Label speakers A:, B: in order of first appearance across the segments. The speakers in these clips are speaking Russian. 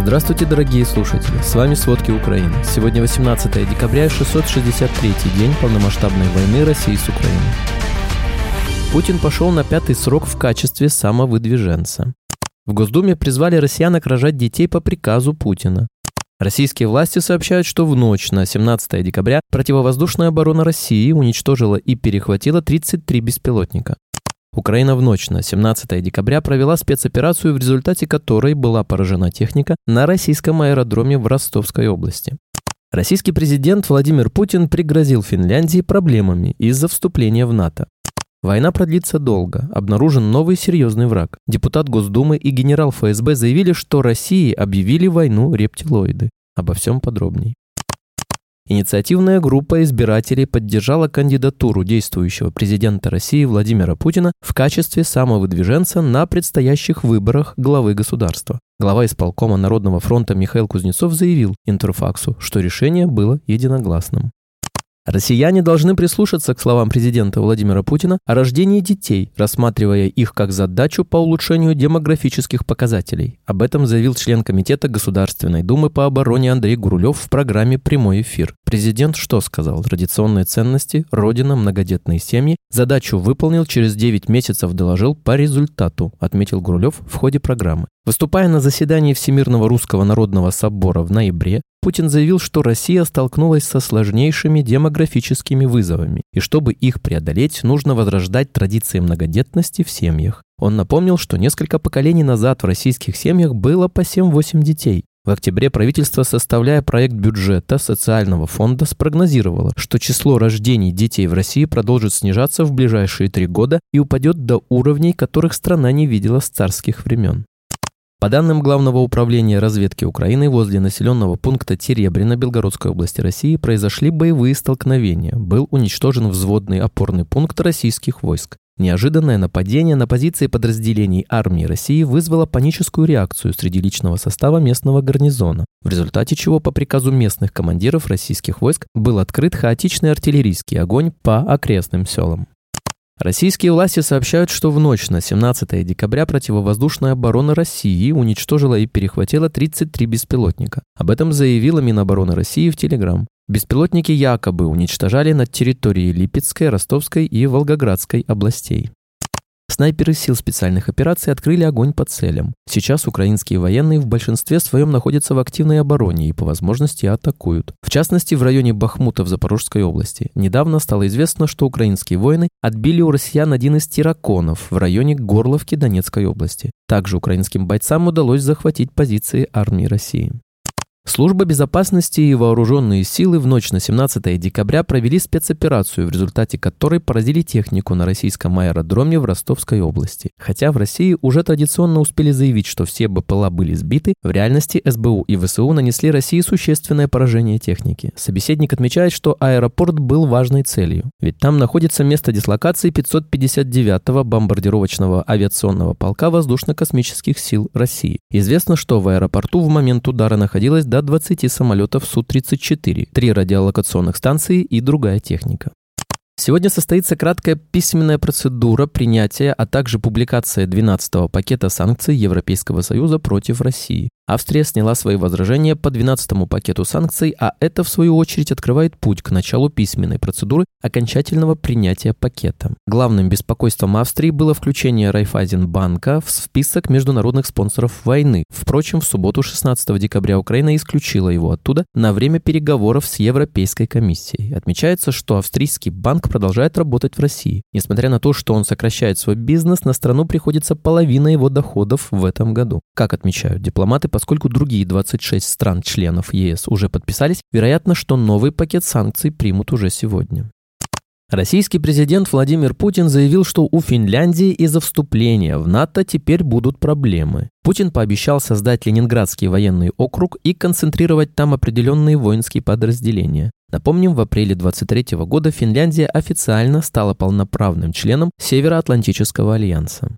A: Здравствуйте, дорогие слушатели! С вами «Сводки Украины». Сегодня 18 декабря, 663 день полномасштабной войны России с Украиной. Путин пошел на пятый срок в качестве самовыдвиженца. В Госдуме призвали россиянок рожать детей по приказу Путина. Российские власти сообщают, что в ночь на 17 декабря противовоздушная оборона России уничтожила и перехватила 33 беспилотника. Украина в ночь на 17 декабря провела спецоперацию, в результате которой была поражена техника на российском аэродроме в Ростовской области. Российский президент Владимир Путин пригрозил Финляндии проблемами из-за вступления в НАТО. Война продлится долго. Обнаружен новый серьезный враг. Депутат Госдумы и генерал ФСБ заявили, что России объявили войну рептилоиды. Обо всем подробней. Инициативная группа избирателей поддержала кандидатуру действующего президента России Владимира Путина в качестве самовыдвиженца на предстоящих выборах главы государства. Глава исполкома Народного фронта Михаил Кузнецов заявил Интерфаксу, что решение было единогласным. Россияне должны прислушаться к словам президента Владимира Путина о рождении детей, рассматривая их как задачу по улучшению демографических показателей. Об этом заявил член Комитета Государственной Думы по обороне Андрей Гурулев в программе «Прямой эфир». Президент что сказал? Традиционные ценности, родина, многодетные семьи. Задачу выполнил, через 9 месяцев доложил по результату, отметил Гурулев в ходе программы. Выступая на заседании Всемирного Русского Народного Собора в ноябре, Путин заявил, что Россия столкнулась со сложнейшими демографическими вызовами, и чтобы их преодолеть, нужно возрождать традиции многодетности в семьях. Он напомнил, что несколько поколений назад в российских семьях было по 7-8 детей. В октябре правительство, составляя проект бюджета социального фонда, спрогнозировало, что число рождений детей в России продолжит снижаться в ближайшие три года и упадет до уровней, которых страна не видела с царских времен. По данным Главного управления разведки Украины, возле населенного пункта Теребрина Белгородской области России произошли боевые столкновения. Был уничтожен взводный опорный пункт российских войск. Неожиданное нападение на позиции подразделений армии России вызвало паническую реакцию среди личного состава местного гарнизона, в результате чего по приказу местных командиров российских войск был открыт хаотичный артиллерийский огонь по окрестным селам. Российские власти сообщают, что в ночь на 17 декабря противовоздушная оборона России уничтожила и перехватила 33 беспилотника. Об этом заявила Минобороны России в Телеграм. Беспилотники якобы уничтожали над территорией Липецкой, Ростовской и Волгоградской областей. Снайперы сил специальных операций открыли огонь по целям. Сейчас украинские военные в большинстве своем находятся в активной обороне и по возможности атакуют. В частности, в районе Бахмута в Запорожской области. Недавно стало известно, что украинские воины отбили у россиян один из тираконов в районе Горловки Донецкой области. Также украинским бойцам удалось захватить позиции армии России. Служба безопасности и вооруженные силы в ночь на 17 декабря провели спецоперацию, в результате которой поразили технику на российском аэродроме в Ростовской области. Хотя в России уже традиционно успели заявить, что все БПЛА были сбиты, в реальности СБУ и ВСУ нанесли России существенное поражение техники. Собеседник отмечает, что аэропорт был важной целью, ведь там находится место дислокации 559-го бомбардировочного авиационного полка воздушно-космических сил России. Известно, что в аэропорту в момент удара находилось до 20 самолетов Су-34, три радиолокационных станции и другая техника. Сегодня состоится краткая письменная процедура принятия, а также публикация 12-го пакета санкций Европейского Союза против России. Австрия сняла свои возражения по 12-му пакету санкций, а это, в свою очередь, открывает путь к началу письменной процедуры окончательного принятия пакета. Главным беспокойством Австрии было включение Райфайзенбанка в список международных спонсоров войны. Впрочем, в субботу 16 декабря Украина исключила его оттуда на время переговоров с Европейской комиссией. Отмечается, что австрийский банк продолжает работать в России. Несмотря на то, что он сокращает свой бизнес, на страну приходится половина его доходов в этом году. Как отмечают дипломаты, поскольку другие 26 стран-членов ЕС уже подписались, вероятно, что новый пакет санкций примут уже сегодня. Российский президент Владимир Путин заявил, что у Финляндии из-за вступления в НАТО теперь будут проблемы. Путин пообещал создать Ленинградский военный округ и концентрировать там определенные воинские подразделения. Напомним, в апреле 23 года Финляндия официально стала полноправным членом Североатлантического альянса.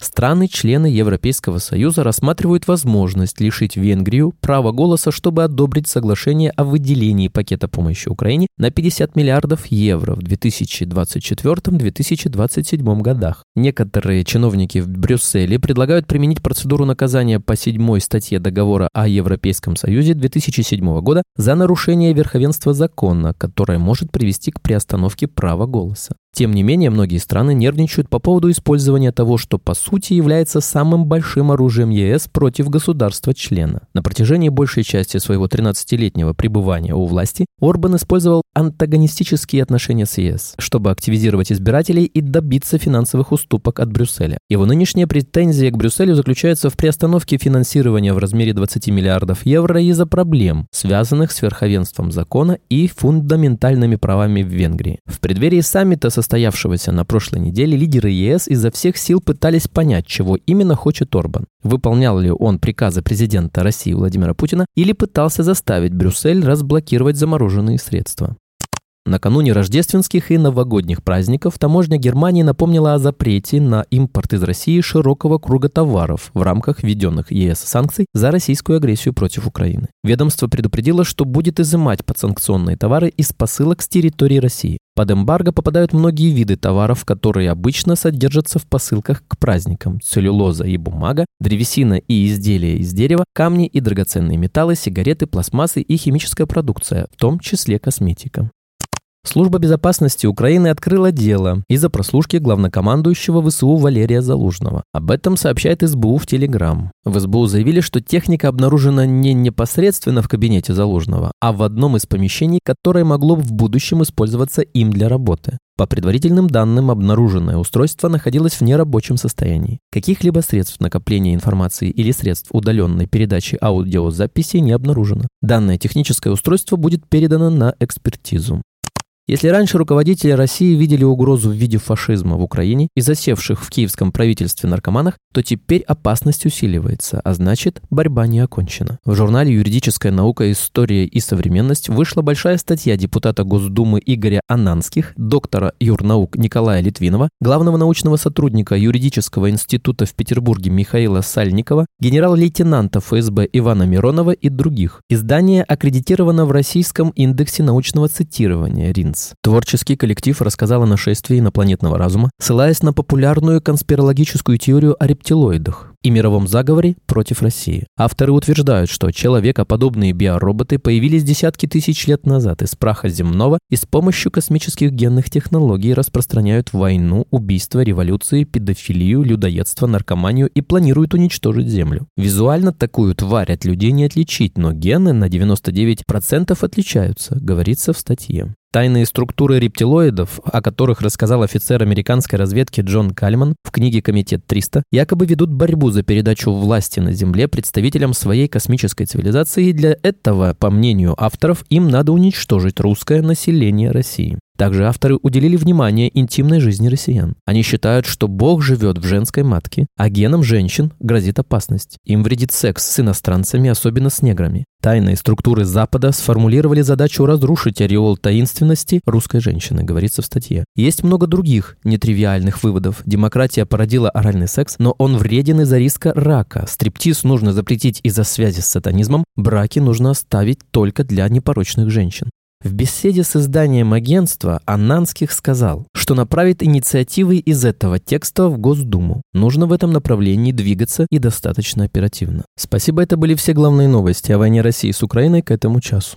A: Страны-члены Европейского Союза рассматривают возможность лишить Венгрию права голоса, чтобы одобрить соглашение о выделении пакета помощи Украине на 50 миллиардов евро в 2024-2027 годах. Некоторые чиновники в Брюсселе предлагают применить процедуру наказания по седьмой статье договора о Европейском Союзе 2007 года за нарушение верховенства закона, которое может привести к приостановке права голоса. Тем не менее, многие страны нервничают по поводу использования того, что по сути является самым большим оружием ЕС против государства-члена. На протяжении большей части своего 13-летнего пребывания у власти Орбан использовал антагонистические отношения с ЕС, чтобы активизировать избирателей и добиться финансовых уступок от Брюсселя. Его нынешняя претензия к Брюсселю заключается в приостановке финансирования в размере 20 миллиардов евро из-за проблем, связанных с верховенством закона и фундаментальными правами в Венгрии. В преддверии саммита состоявшегося на прошлой неделе, лидеры ЕС изо всех сил пытались понять, чего именно хочет Орбан. Выполнял ли он приказы президента России Владимира Путина или пытался заставить Брюссель разблокировать замороженные средства. Накануне рождественских и новогодних праздников таможня Германии напомнила о запрете на импорт из России широкого круга товаров в рамках введенных ЕС санкций за российскую агрессию против Украины. Ведомство предупредило, что будет изымать подсанкционные товары из посылок с территории России. Под эмбарго попадают многие виды товаров, которые обычно содержатся в посылках к праздникам. Целлюлоза и бумага, древесина и изделия из дерева, камни и драгоценные металлы, сигареты, пластмассы и химическая продукция, в том числе косметика. Служба безопасности Украины открыла дело из-за прослушки главнокомандующего ВСУ Валерия Залужного. Об этом сообщает СБУ в Телеграм. В СБУ заявили, что техника обнаружена не непосредственно в кабинете Залужного, а в одном из помещений, которое могло в будущем использоваться им для работы. По предварительным данным, обнаруженное устройство находилось в нерабочем состоянии. Каких-либо средств накопления информации или средств удаленной передачи аудиозаписи не обнаружено. Данное техническое устройство будет передано на экспертизу. Если раньше руководители России видели угрозу в виде фашизма в Украине и засевших в киевском правительстве наркоманах, то теперь опасность усиливается, а значит, борьба не окончена. В журнале «Юридическая наука, история и современность» вышла большая статья депутата Госдумы Игоря Ананских, доктора юрнаук Николая Литвинова, главного научного сотрудника юридического института в Петербурге Михаила Сальникова, генерал-лейтенанта ФСБ Ивана Миронова и других. Издание аккредитировано в Российском индексе научного цитирования РИНЦ. Science. Творческий коллектив рассказал о нашествии инопланетного разума, ссылаясь на популярную конспирологическую теорию о рептилоидах и мировом заговоре против России. Авторы утверждают, что человекоподобные биороботы появились десятки тысяч лет назад из праха земного и с помощью космических генных технологий распространяют войну, убийство, революции, педофилию, людоедство, наркоманию и планируют уничтожить Землю. Визуально такую тварь от людей не отличить, но гены на 99% отличаются, говорится в статье. Тайные структуры рептилоидов, о которых рассказал офицер американской разведки Джон Кальман в книге «Комитет 300», якобы ведут борьбу за передачу власти на Земле представителям своей космической цивилизации, и для этого, по мнению авторов, им надо уничтожить русское население России. Также авторы уделили внимание интимной жизни россиян. Они считают, что Бог живет в женской матке, а генам женщин грозит опасность. Им вредит секс с иностранцами, особенно с неграми. Тайные структуры Запада сформулировали задачу разрушить ореол таинственности русской женщины, говорится в статье. Есть много других нетривиальных выводов. Демократия породила оральный секс, но он вреден из-за риска рака. Стриптиз нужно запретить из-за связи с сатанизмом. Браки нужно оставить только для непорочных женщин. В беседе с изданием агентства Ананских сказал, что направит инициативы из этого текста в Госдуму. Нужно в этом направлении двигаться и достаточно оперативно. Спасибо, это были все главные новости о войне России с Украиной к этому часу.